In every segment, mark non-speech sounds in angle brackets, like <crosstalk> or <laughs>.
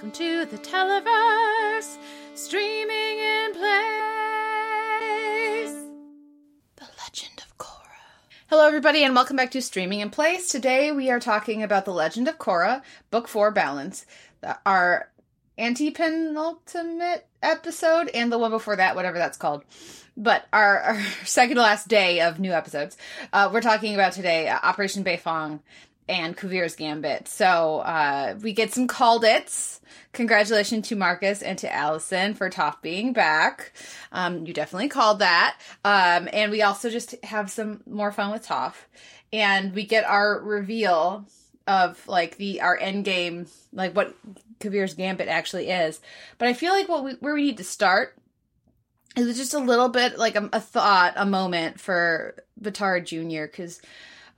Welcome to the Televerse, streaming in place. The Legend of Korra. Hello, everybody, and welcome back to Streaming in Place. Today we are talking about The Legend of Korra, Book 4 Balance, our anti penultimate episode, and the one before that, whatever that's called. But our, our <laughs> second to last day of new episodes. Uh, we're talking about today uh, Operation Beifong and Kuvira's Gambit. So uh, we get some called its. Congratulations to Marcus and to Allison for Toph being back. Um, you definitely called that. Um, and we also just have some more fun with Toph. And we get our reveal of like the our end game, like what Kuvira's Gambit actually is. But I feel like what we, where we need to start is just a little bit like a, a thought, a moment for Baatar Jr. because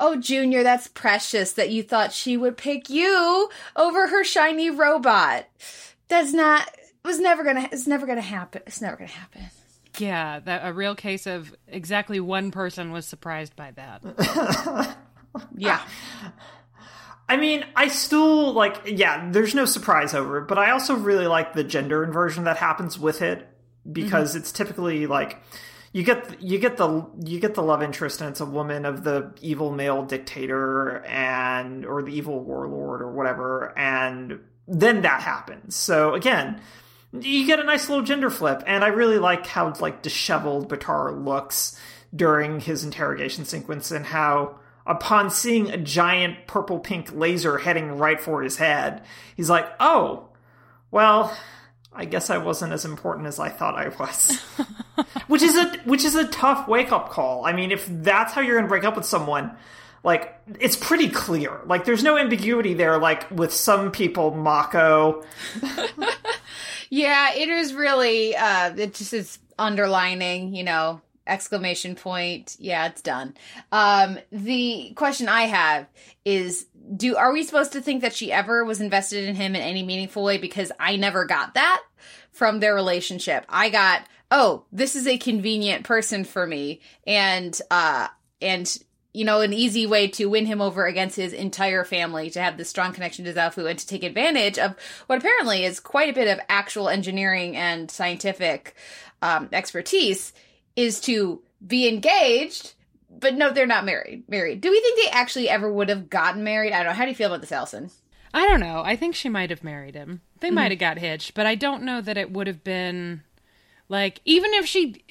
Oh, Junior, that's precious that you thought she would pick you over her shiny robot. That's not was never gonna it's never gonna happen. It's never gonna happen. Yeah, that a real case of exactly one person was surprised by that. <laughs> yeah. I mean, I still like yeah, there's no surprise over it, but I also really like the gender inversion that happens with it because mm-hmm. it's typically like you get you get the you get the love interest and it's a woman of the evil male dictator and or the evil warlord or whatever and then that happens. So again you get a nice little gender flip and i really like how like disheveled Baatar looks during his interrogation sequence and how upon seeing a giant purple pink laser heading right for his head he's like oh well I guess I wasn't as important as I thought I was. <laughs> which is a which is a tough wake up call. I mean, if that's how you're going to break up with someone, like it's pretty clear. Like there's no ambiguity there like with some people Mako. <laughs> yeah, it is really uh it just is underlining, you know, exclamation point. Yeah, it's done. Um the question I have is do are we supposed to think that she ever was invested in him in any meaningful way because I never got that from their relationship. I got, "Oh, this is a convenient person for me." And uh and you know, an easy way to win him over against his entire family, to have this strong connection to Zaofu and to take advantage of what apparently is quite a bit of actual engineering and scientific um, expertise, is to be engaged but no, they're not married. Married. Do we think they actually ever would have gotten married? I don't know. How do you feel about this, Allison? I don't know. I think she might have married him. They mm-hmm. might have got hitched, but I don't know that it would have been like even if she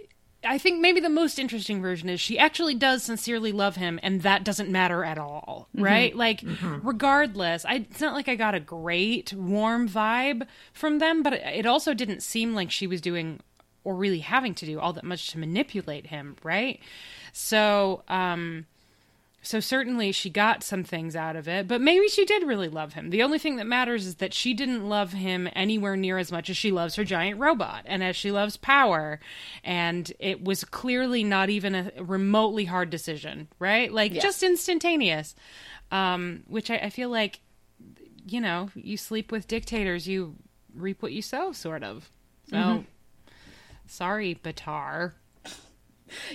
I think maybe the most interesting version is she actually does sincerely love him, and that doesn't matter at all, right? mm-hmm. Like, mm-hmm. regardless, I, it's not like I got a great warm vibe from them, but it also didn't seem like she was doing or really having to do all that much to manipulate him, right? So, um, so certainly she got some things out of it, but maybe she did really love him. The only thing that matters is that she didn't love him anywhere near as much as she loves her giant robot and as she loves power. And it was clearly not even a remotely hard decision, right? Like yeah. just instantaneous. Um, which I, I feel like, you know, you sleep with dictators, you reap what you sow, sort of. So, mm-hmm. Sorry, Baatar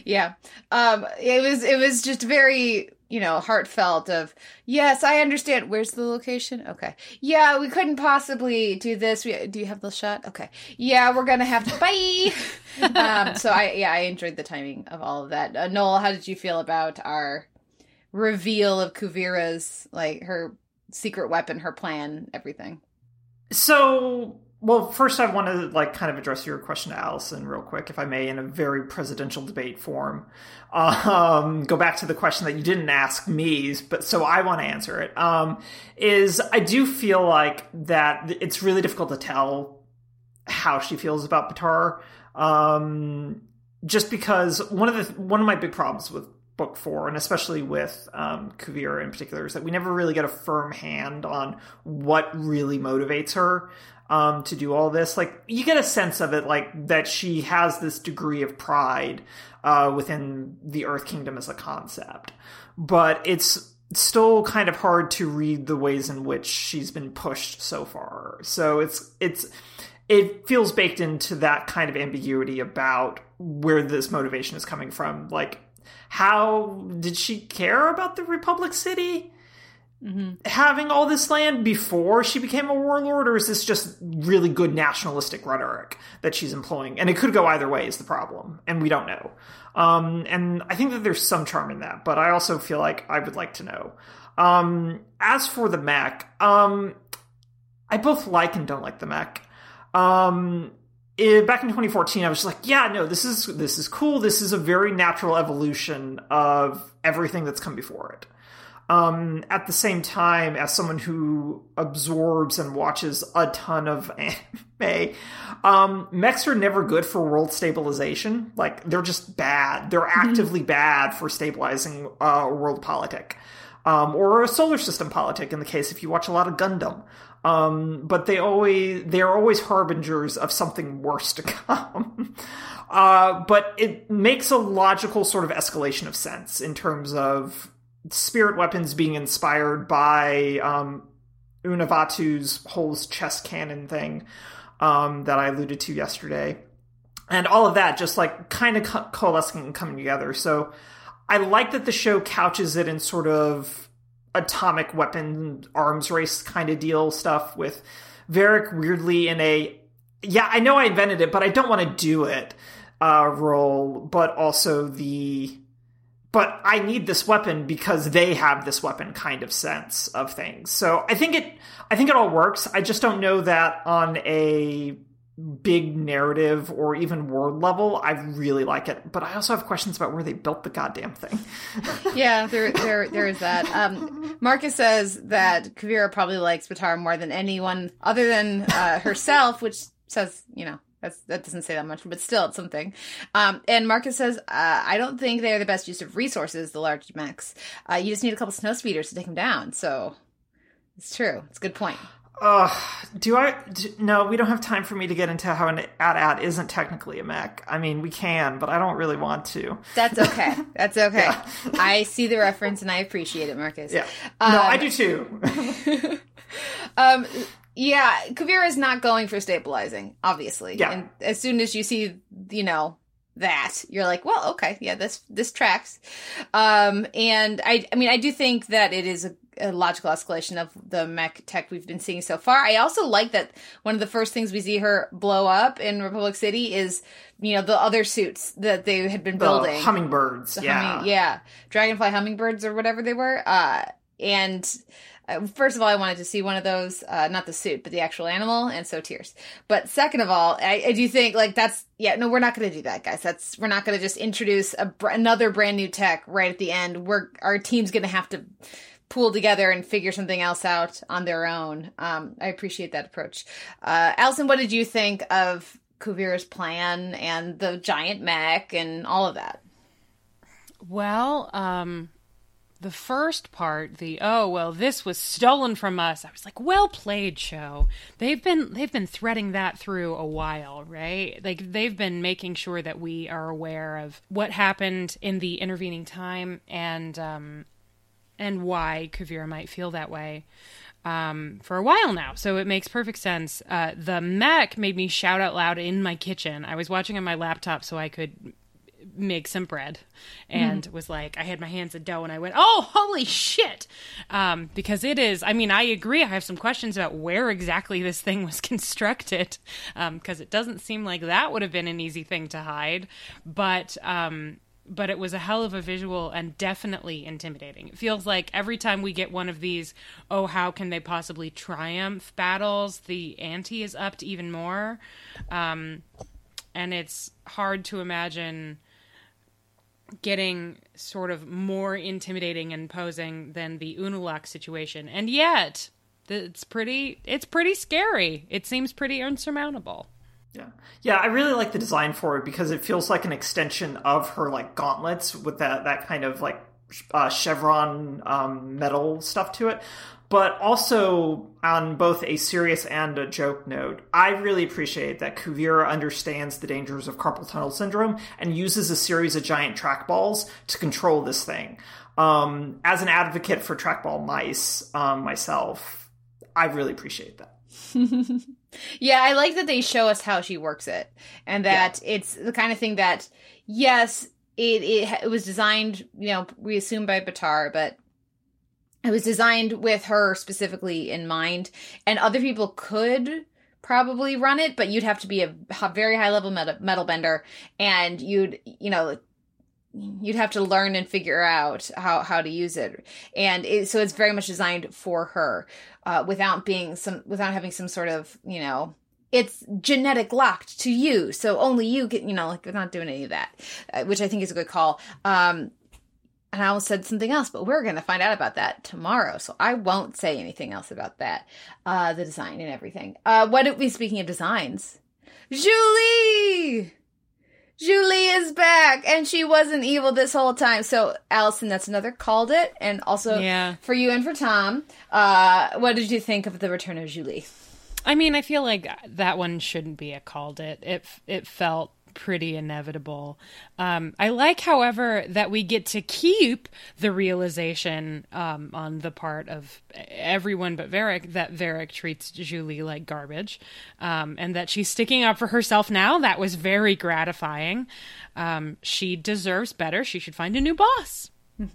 yeah. Um it was it was just very you know heartfelt of yes i understand. Where's the location? Okay. Yeah we couldn't possibly do this. We, do you have the shot? Okay. Yeah we're gonna have to bye! <laughs> Um so i yeah i enjoyed the timing of all of that. Uh, noel how did you feel about our reveal of kuvira's like her secret weapon her plan everything? So well, first I want to like kind of address your question to Allison real quick, if I may, in a very presidential debate form. Um, go back to the question that you didn't ask me, but so I want to answer it. Um, is I do feel like that it's really difficult to tell how she feels about Baatar. Um, just because one of the one of my big problems with book four, and especially with um, Kuvira in particular, is that we never really get a firm hand on what really motivates her um, to do all this. Like you get a sense of it, like that she has this degree of pride uh, within the Earth Kingdom as a concept, but it's still kind of hard to read the ways in which she's been pushed so far. So it's it's it feels baked into that kind of ambiguity about where this motivation is coming from. Like, how did she care about the Republic City? Having all this land before she became a warlord, or is this just really good nationalistic rhetoric that she's employing? And it could go either way, is the problem, and we don't know. Um, and I think that there's some charm in that, but I also feel like I would like to know. Um, as for the Mac, um, I both like and don't like the Mac. Um, it, back in 2014, I was like, yeah, no, this is this is cool. This is a very natural evolution of everything that's come before it. Um, at the same time, as someone who absorbs and watches a ton of <laughs> anime, um, mechs are never good for world stabilization. Like they're just bad. They're actively bad for stabilizing uh, world politic. Um, or a solar system politic in the case if you watch a lot of Gundam. Um, but they always they're always harbingers of something worse to <laughs> come. uh, but it makes a logical sort of escalation of sense in terms of spirit weapons being inspired by um, Unavaatu's whole chest cannon thing um, that I alluded to yesterday, and all of that just like kind of co- coalescing and coming together. So I like that the show couches it in sort of atomic weapon arms race kind of deal stuff with Varrick weirdly in a yeah I know I invented it but I don't want to do it uh, role, but also the but I need this weapon because they have this weapon kind of sense of things. So I think it I think it all works. I just don't know that on a big narrative or even word level, I really like it. But I also have questions about where they built the goddamn thing. <laughs> yeah, there, there, there is that. Um, Marcus says that Kuvira probably likes Baatar more than anyone other than uh, herself, which says, you know, that's, that doesn't say that much, but still, it's something. Um, and Marcus says, uh, I don't think they are the best use of resources, the large mechs. Uh, you just need a couple snow speeders to take them down. So it's true. It's a good point. Uh, do I? Do, no, we don't have time for me to get into how an AT-AT isn't technically a mech. I mean, we can, but I don't really want to. That's okay. <laughs> That's okay. yeah. I see the reference and I appreciate it, Marcus. Yeah. Um, no, I do too. <laughs> um, yeah, Kuvira is not going for stabilizing, obviously. Yeah. And as soon as you see, you know, that you're like well okay yeah this this tracks. Um and i i mean i do think that it is a, a, logical escalation of the mech tech we've been seeing so far. I also like that one of the first things we see her blow up in republic city is you know the other suits that they had been building. the hummingbirds the yeah. humming, yeah. Dragonfly hummingbirds or whatever they were uh and first of all, I wanted to see one of those, uh, not the suit, but the actual animal, and so tears. But second of all, I, I do think like that's yeah, no, we're not going to do that, guys. That's we're not going to just introduce a, another brand new tech right at the end. We're our team's going to have to pool together and figure something else out on their own. Um, I appreciate that approach. Uh, Allison, what did you think of Kuvira's plan and the giant mech and all of that? Well, um, the first part, the oh well, this was stolen from us. I was like, well played, show. They've been they've been threading that through a while, right? Like they've been making sure that we are aware of what happened in the intervening time and um, and why Kuvira might feel that way. Um, for a while now, so it makes perfect sense. Uh, the mech made me shout out loud in my kitchen. I was watching on my laptop so I could make some bread and mm. was like i had my hands in dough and i went oh holy shit um, because it is i mean i agree i have some questions about where exactly this thing was <laughs> constructed because um, it doesn't seem like that would have been an easy thing to hide but um, but it was a hell of a visual and definitely intimidating. It feels like every time we get one of these, oh, how can they possibly triumph battles, the ante is upped even more. Um, and it's hard to imagine getting sort of more intimidating and posing than the Unalaq situation. And yet, it's pretty it's pretty scary. It seems pretty insurmountable. Yeah. Yeah, I really like the design for it because it feels like an extension of her like gauntlets with that that kind of like uh, chevron um, metal stuff to it but also on both a serious and a joke note, I really appreciate that Kuvira understands the dangers of carpal tunnel syndrome and uses a series of giant trackballs to control this thing. Um, as an advocate for trackball mice um, myself, I really appreciate that. <laughs> yeah, I like that they show us how she works it, and that yeah. it's the kind of thing that, yes, it, it it was designed, you know, we assume by Baatar, but it was designed with her specifically in mind, and other people could probably run it, but you'd have to be a very high level metal, bender, and you'd you know you'd have to learn and figure out how how to use it. And it, so it's very much designed for her uh, without being some without having some sort of you know it's genetic locked to you so only you can you know like we're not doing any of that uh, which i think is a good call. Um and i almost said something else but we're going to find out about that tomorrow so i won't say anything else about that uh the design and everything uh what are we speaking of designs julie Julie is back, and she wasn't evil this whole time. So, Allison, that's another called it, and also Yeah. for you and for Tom. Uh, what did you think of the return of Julie? I mean, I feel like that one shouldn't be a called it. It it felt pretty inevitable. Um, I like, however, that we get to keep the realization um, on the part of everyone but Varrick that Varrick treats Julie like garbage, um, and that she's sticking up for herself now. That was very gratifying. Um, she deserves better. She should find a new boss. <laughs>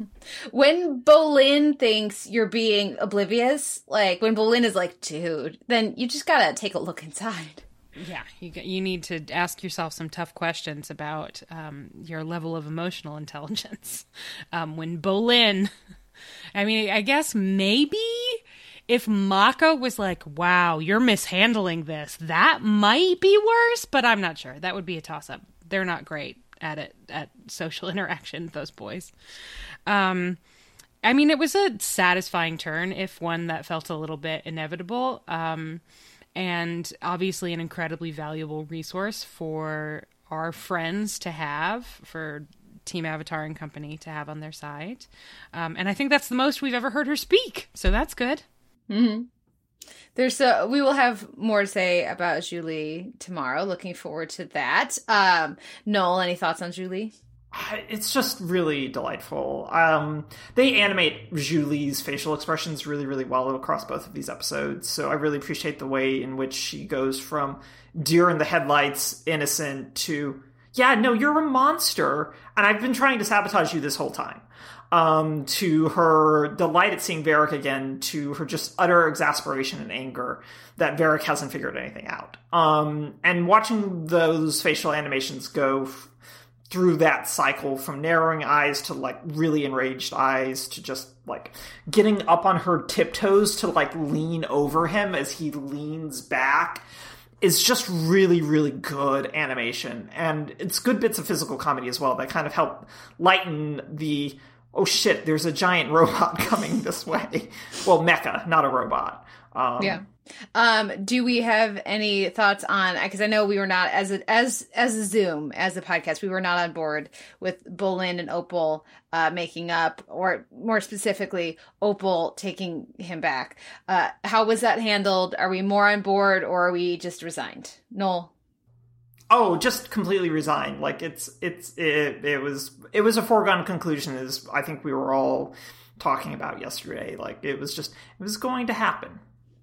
When Bolin thinks you're being oblivious, like when Bolin is like, dude, then you just gotta take a look inside. Yeah, you you need to ask yourself some tough questions about um, your level of emotional intelligence. <laughs> Um, when Bolin, <laughs> I mean, I guess maybe if Mako was like, "Wow, you're mishandling this," that might be worse, but I'm not sure. That would be a toss up. They're not great at it at social <laughs> interaction. Those boys. Um, I mean, it was a satisfying turn, if one that felt a little bit inevitable. Um, and obviously an incredibly valuable resource for our friends to have for team avatar and company to have on their side um, and i think that's the most we've ever heard her speak so that's good There's a, we will have more to say about Julie tomorrow. Looking forward to that. Um, Noel, any thoughts on Julie? It's just really delightful. Um, they animate Julie's facial expressions really, really well across both of these episodes. So I really appreciate the way in which she goes from deer in the headlights, innocent, to yeah, no, you're a monster, and I've been trying to sabotage you this whole time. Um, to her delight at seeing Varrick again, to her just utter exasperation and anger that Varrick hasn't figured anything out. Um, and watching those facial animations go through that cycle from narrowing eyes to like really enraged eyes to just like getting up on her tiptoes to like lean over him as he leans back is just really really good animation. And it's good bits of physical comedy as well that kind of help lighten the oh shit there's a giant <laughs> robot coming this way. Well mecha not a robot. Um, Yeah. Um, do we have any thoughts on because I know we were not as a as as a Zoom as a podcast we were not on board with Bolin and Opal uh, making up or more specifically Opal taking him back. Uh, how was that handled? Are we more on board or are we just resigned? Noel. Oh, just completely resigned. Like it's it's it, it was it was a foregone conclusion as I think we were all talking about yesterday. Like it was just it was going to happen.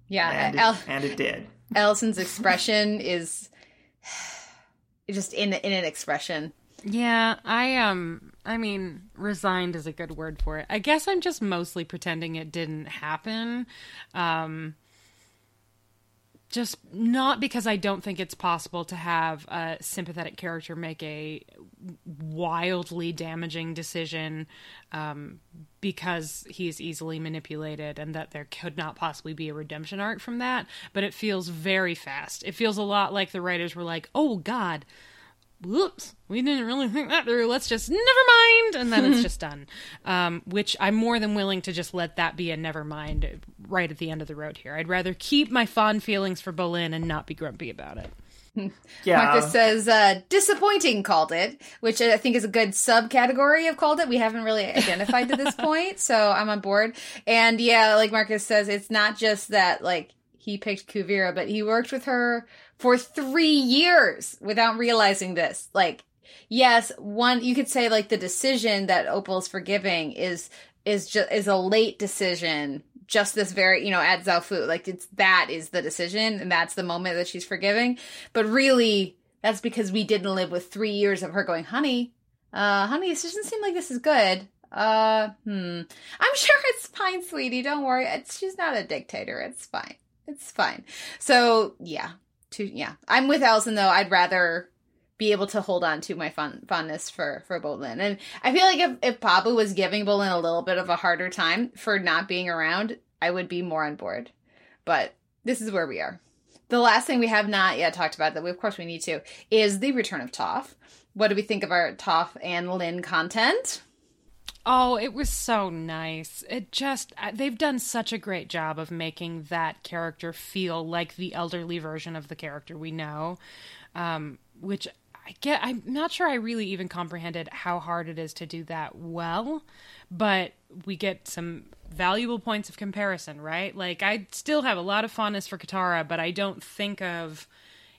Yeah, And it, Al- and it did. Allison's expression is <sighs> just in in an expression. Yeah, I um I mean, resigned is a good word for it. I guess I'm just mostly pretending it didn't happen. Um just not because I don't think it's possible to have a sympathetic character make a wildly damaging decision um, because he's easily manipulated and that there could not possibly be a redemption arc from that. But it feels very fast. It feels a lot like the writers were like, oh, God, whoops, we didn't really think that through. Let's just never mind, and then it's <laughs> just done. Um, which I'm more than willing to just let that be a never mind right at the end of the road here. I'd rather keep my fond feelings for Bolin and not be grumpy about it. <laughs> Yeah. Marcus says uh, disappointing called it, which I think is a good subcategory of called it. We haven't really identified to this <laughs> point, so I'm on board. And yeah, like Marcus says, it's not just that like he picked Kuvira, but he worked with her for three years without realizing this. Like, yes, one you could say like the decision that Opal's forgiving is is just is a late decision just this very you know at Zaofu like it's that is the decision and that's the moment that she's forgiving but really that's because we didn't live with three years of her going honey uh honey this doesn't seem like this is good Uh, hmm. I'm <laughs> sure it's fine, sweetie. Don't worry. It's, she's not a dictator. It's fine. It's fine. So yeah, to yeah, I'm with Allison though. I'd rather be able to hold on to my fun, fondness for for Bolin, and I feel like if if Papa was giving Bolin a little bit of a harder time for not being around, I would be more on board. But this is where we are. The last thing we have not yet talked about that we of course we need to is the return of Toph. What do we think of our Toph and Lin content? Oh, it was so nice. It just, uh, they've done such a great job of making that character feel like the elderly version of the character we know, um, which I get, I'm not sure I really even comprehended how hard it is to do that well, but we get some valuable points of comparison, right? Like, I still have a lot of fondness for Katara, but I don't think of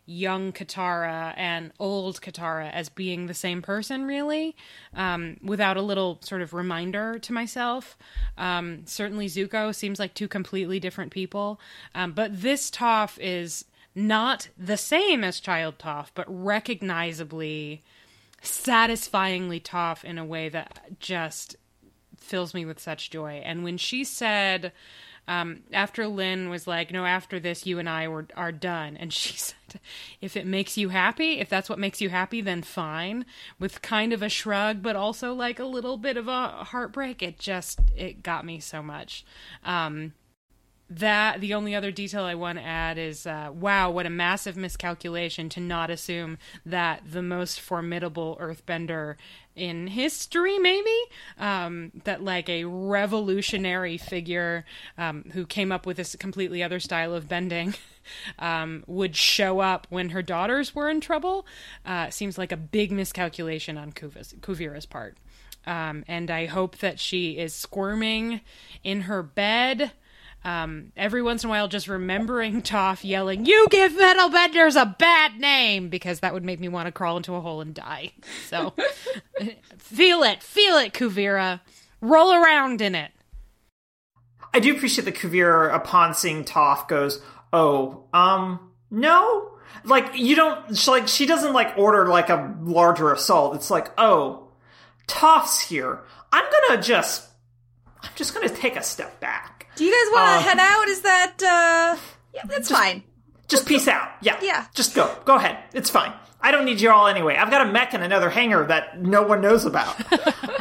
young Katara and old Katara as being the same person, really, um, without a little sort of reminder to myself. Um, certainly, Zuko seems like two completely different people, um, but this Toph is not the same as Child Toph, but recognizably, satisfyingly Toph in a way that just fills me with such joy. And when she said, um, after Lin was like, "No, after this, you and I were are done," and she <laughs> said, "If it makes you happy, if that's what makes you happy, then fine." With kind of a shrug, but also like a little bit of a heartbreak. It just it got me so much. Um, that the only other detail I want to add is uh, wow, what a massive miscalculation to not assume that the most formidable earthbender in history, maybe um, that like a revolutionary figure um, who came up with this completely other style of bending <laughs> um, would show up when her daughters were in trouble. Uh, seems like a big miscalculation on Kuva's, Kuvira's part. Um, and I hope that she is squirming in her bed um, every once in a while, just remembering <laughs> Toph yelling, "You give metal benders a bad name," because that would make me want to crawl into a hole and die. So, <laughs> feel it, feel it, Kuvira, roll around in it. I do appreciate that Kuvira, upon seeing Toph, goes, "Oh, um, no." Like you don't she, like she doesn't like order like a larger assault. It's like, "Oh, Toph's here. I'm gonna just, I'm just gonna take a step back." Do you guys want to uh, head out? Is that uh yeah, that's just, fine. Just peace out. Yeah. Yeah. Just go. Go ahead. It's fine. I don't need you all anyway. I've got a mech and another hangar that no one knows about.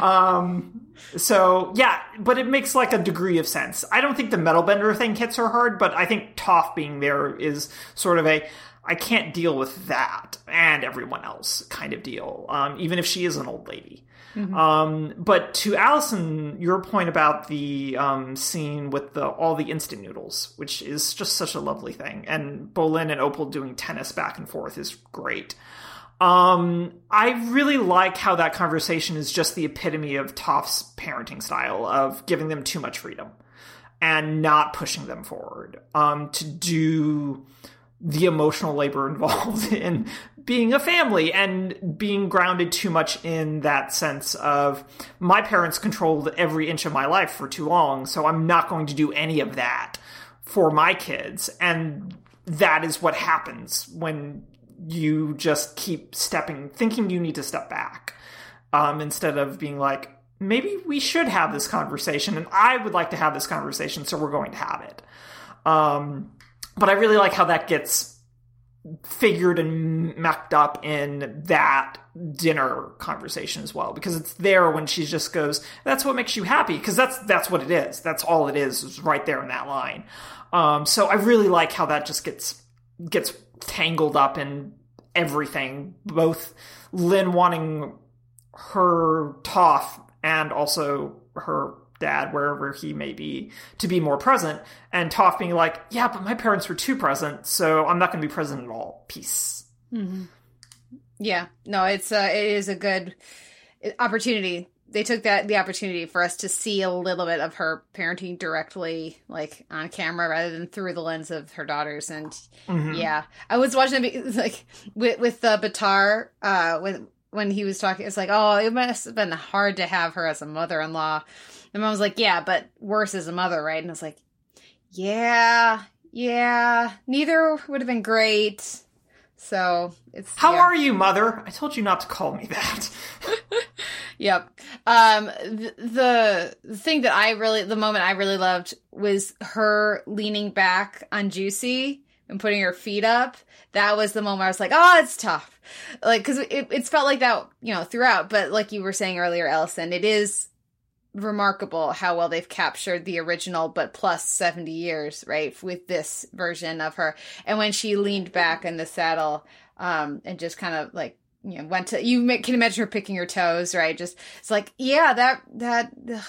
<laughs> um so yeah, but it makes like a degree of sense. I don't think the metal bender thing hits her hard, but I think Toph being there is sort of a I can't deal with that and everyone else kind of deal, um, even if she is an old lady. Mm-hmm. Um, but to Allison, your point about the um, scene with the all the instant noodles, which is just such a lovely thing, and Bolin and Opal doing tennis back and forth is great. Um, I really like how that conversation is just the epitome of Toph's parenting style of giving them too much freedom and not pushing them forward um, to do the emotional labor <laughs> involved in being a family and being grounded too much in that sense of my parents controlled every inch of my life for too long, so I'm not going to do any of that for my kids. And that is what happens when you just keep stepping, thinking you need to step back, um, instead of being like, maybe we should have this conversation, and I would like to have this conversation, so we're going to have it. Um, but I really like how that gets figured and mucked up in that dinner conversation as well because it's there when she just goes that's what makes you happy because that's that's what it is. That's all it is is right there in that line. Um, so i really like how that just gets gets tangled up in everything both Lin wanting her Toph and also her dad, wherever he may be, to be more present. And Toph being like, yeah, but my parents were too present, so I'm not going to be present at all. Peace. Mm-hmm. Yeah, no, it's uh, it is a good opportunity. They took that the opportunity for us to see a little bit of her parenting directly, like on camera, rather than through the lens of her daughters. And mm-hmm. yeah, I was watching it <laughs> like with with the Baatar uh, when when he was talking. It's like, oh, it must have been hard to have her as a mother in law and mom was like, yeah, but worse as a mother, right? And I was like, yeah, yeah, neither would have been great. So it's How yeah. are you, mother? I told you not to call me that. <laughs> Yep. Um, th- the, the thing that I really, the moment I really loved was her leaning back on Juicy and putting her feet up. That was the moment I was like, oh, it's tough. Like, cause it, it's felt like that, you know, throughout. But like you were saying earlier, Allison, it is remarkable how well they've captured the original, but plus 70 years, right? With this version of her. And when she leaned back in the saddle, um, and just kind of like, you know, went to, you can imagine her picking her toes, right? Just, it's like, yeah, that, that, ugh,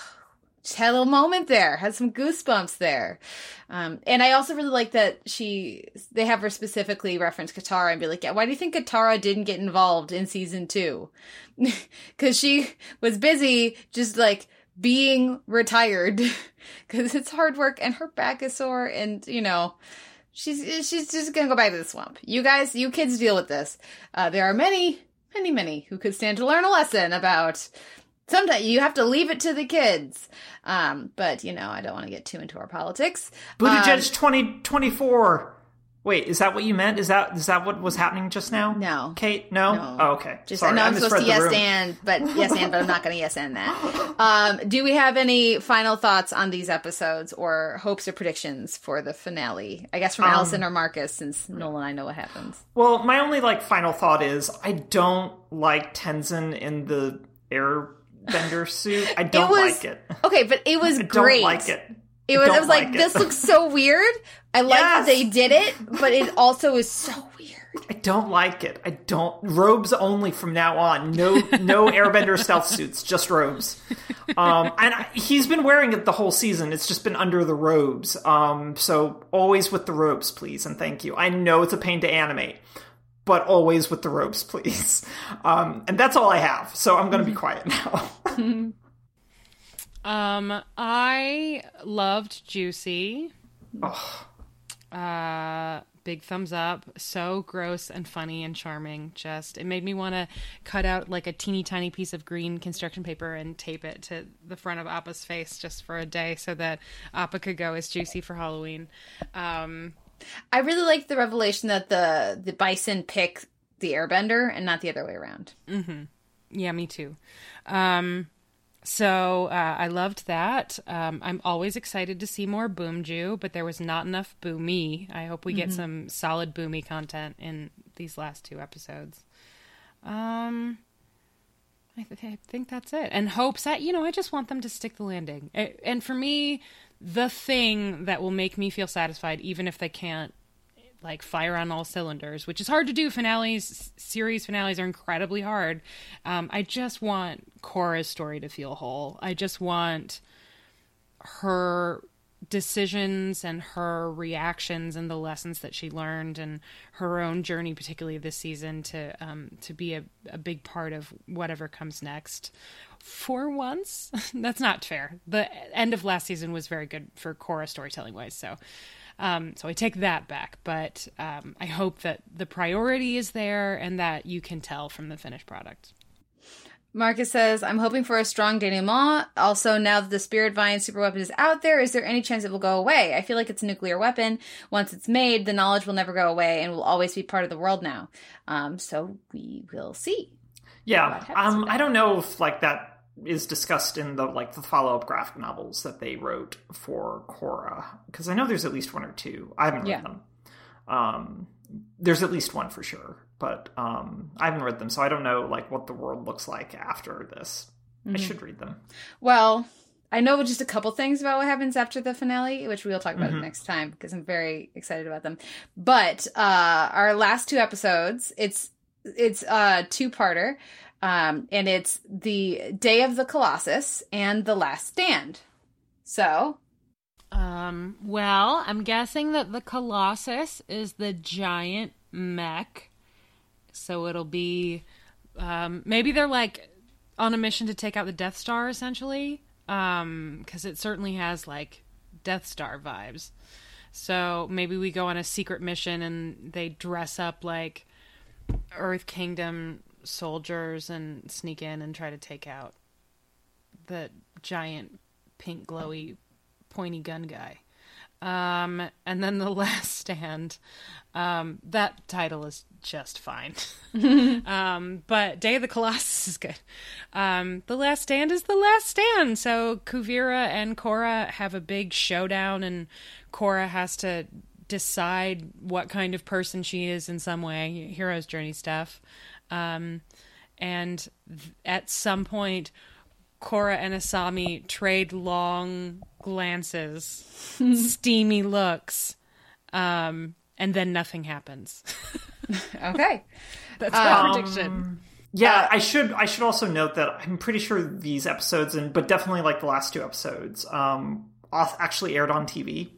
had a little moment there, had some goosebumps there. Um, and I also really like that she, they have her specifically reference Katara and be like, yeah, why do you think Katara didn't get involved in season two? <laughs> Cause she was busy just like, being retired <laughs> because it's hard work and her back is sore and you know she's she's just gonna go back to the swamp. You guys you kids deal with this. Uh, there are many many many who could stand to learn a lesson about sometimes you have to leave it to the kids. Um, but you know i don't want to get too into our politics. Buttigieg Um, 2024. Wait, is that what you meant? Is that is that what was happening just now? No. Kate, no. No. Oh, okay. Just Sorry, I know I'm supposed to yes and, but <laughs> yes and, but I'm not going to yes and that. Um, do we have any final thoughts on these episodes or hopes or predictions for the finale? I guess from Um, Allison or Marcus, since Nolan, and I know what happens. Well, my only like final thought is I don't like Tenzin in the airbender suit. I don't was- like it. Okay, but it was <laughs> I don't great. like it. It was. I was like, like this looks so weird. I like that Yes. they did it, but it also is so weird. I don't like it. I don't robes only from now on. No, no airbender stealth suits, just robes. Um, and I, he's been wearing it the whole season. It's just been under the robes. Um, so always with the robes, please, and thank you. I know it's a pain to animate, but always with the robes, <laughs> please. Um, and that's all I have. So I'm going to be <laughs> quiet now. <laughs> Um, I loved Juicy. oh, Uh, big thumbs up. So gross and funny and charming. Just it made me want to cut out like a teeny tiny piece of green construction paper and tape it to the front of Appa's face just for a day so that Appa could go as Juicy for Halloween. Um, I really like the revelation that the the bison pick the airbender and not the other way around. Hmm. Yeah, me too. Um, so uh, I loved that. Um, I'm always excited to see more Bumju, but there was not enough Bumi. I hope we get some solid Bumi content in these last two episodes. Um, I, th- I think that's it. And hopes that you know, I just want them to stick the landing. And for me, the thing that will make me feel satisfied, even if they can't like fire on all cylinders, which is hard to do. Finales, series finales are incredibly hard. Um, I just want Korra's story to feel whole. I just want her decisions and her reactions and the lessons that she learned and her own journey, particularly this season, to um, to be a, a big part of whatever comes next. For once, <laughs> that's not fair. The end of last season was very good for Cora storytelling wise, so um, so I take that back. But um, I hope that the priority is there and that you can tell from the finished product. Marcus says, I'm hoping for a strong denouement. Also, now that the Spirit Vine super weapon is out there, is there any chance it will go away? I feel like it's a nuclear weapon. Once it's made, the knowledge will never go away and will always be part of the world now. Um, so we will see. yeah. Um, I don't know if like that is discussed in the like the follow up graphic novels that they wrote for Korra because I know there's at least one or two. I haven't read Yeah. them. Um, there's at least one for sure, but um, I haven't read them, so I don't know like what the world looks like after this. I should read them. Well, I know just a couple things about what happens after the finale, which we'll talk about next time because I'm very excited about them. But uh our last two episodes, it's it's a two-parter. Um and it's the Day of the Colossus and The Last Stand. So, Um, well, I'm guessing that the Colossus is the giant mech. So it'll be um, maybe they're like on a mission to take out the Death Star essentially. Um, cuz it certainly has like Death Star vibes. So maybe we go on a secret mission and they dress up like Earth Kingdom soldiers and sneak in and try to take out the giant pink glowy pointy gun guy. Um, and then The <laughs> Last Stand. Um, that title is just fine. <laughs> um, but Day of the Colossus is good. Um, the Last Stand is The Last Stand. So Kuvira and Korra have a big showdown, and Korra has to decide what kind of person she is in some way. Hero's journey stuff. Um, and th- at some point, Korra and Asami trade long glances, <laughs> steamy looks, um, and then nothing happens. <laughs> Okay. That's my prediction. Yeah, I should I should also note that I'm pretty sure these episodes and but definitely like the last two episodes um off- actually aired on TV.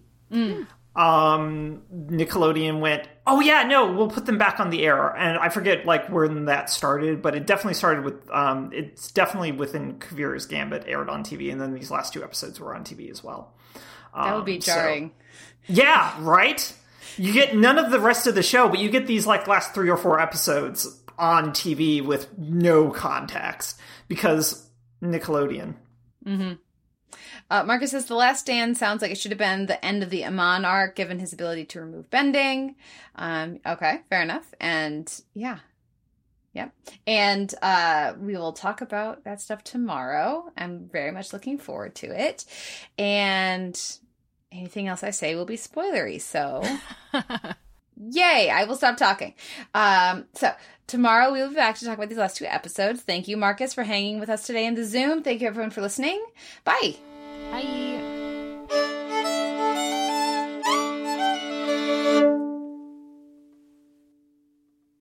Um Nickelodeon went, "Oh yeah, no, we'll put them back on the air." And I forget like when that started, but it definitely started with um it's definitely within Kuvira's Gambit aired on TV and then these last two episodes were on TV as well. That would be Um, so- jarring. yeah, right? You get none of the rest of the show, but you get these like last three or four episodes on TV with no context because Nickelodeon. Uh, Marcus says the last stand sounds like it should have been the end of the Amon arc, given his ability to remove bending. Um, okay, fair enough. And yeah, yep. And uh, we will talk about that stuff tomorrow. I'm very much looking forward to it. And anything else I say will be spoilery. So <laughs> Yay! I will stop talking. Um, so tomorrow we will be back to talk about these last two episodes. Thank you, Marcus, for hanging with us today in the Zoom. Thank you, everyone, for listening. Bye. Bye.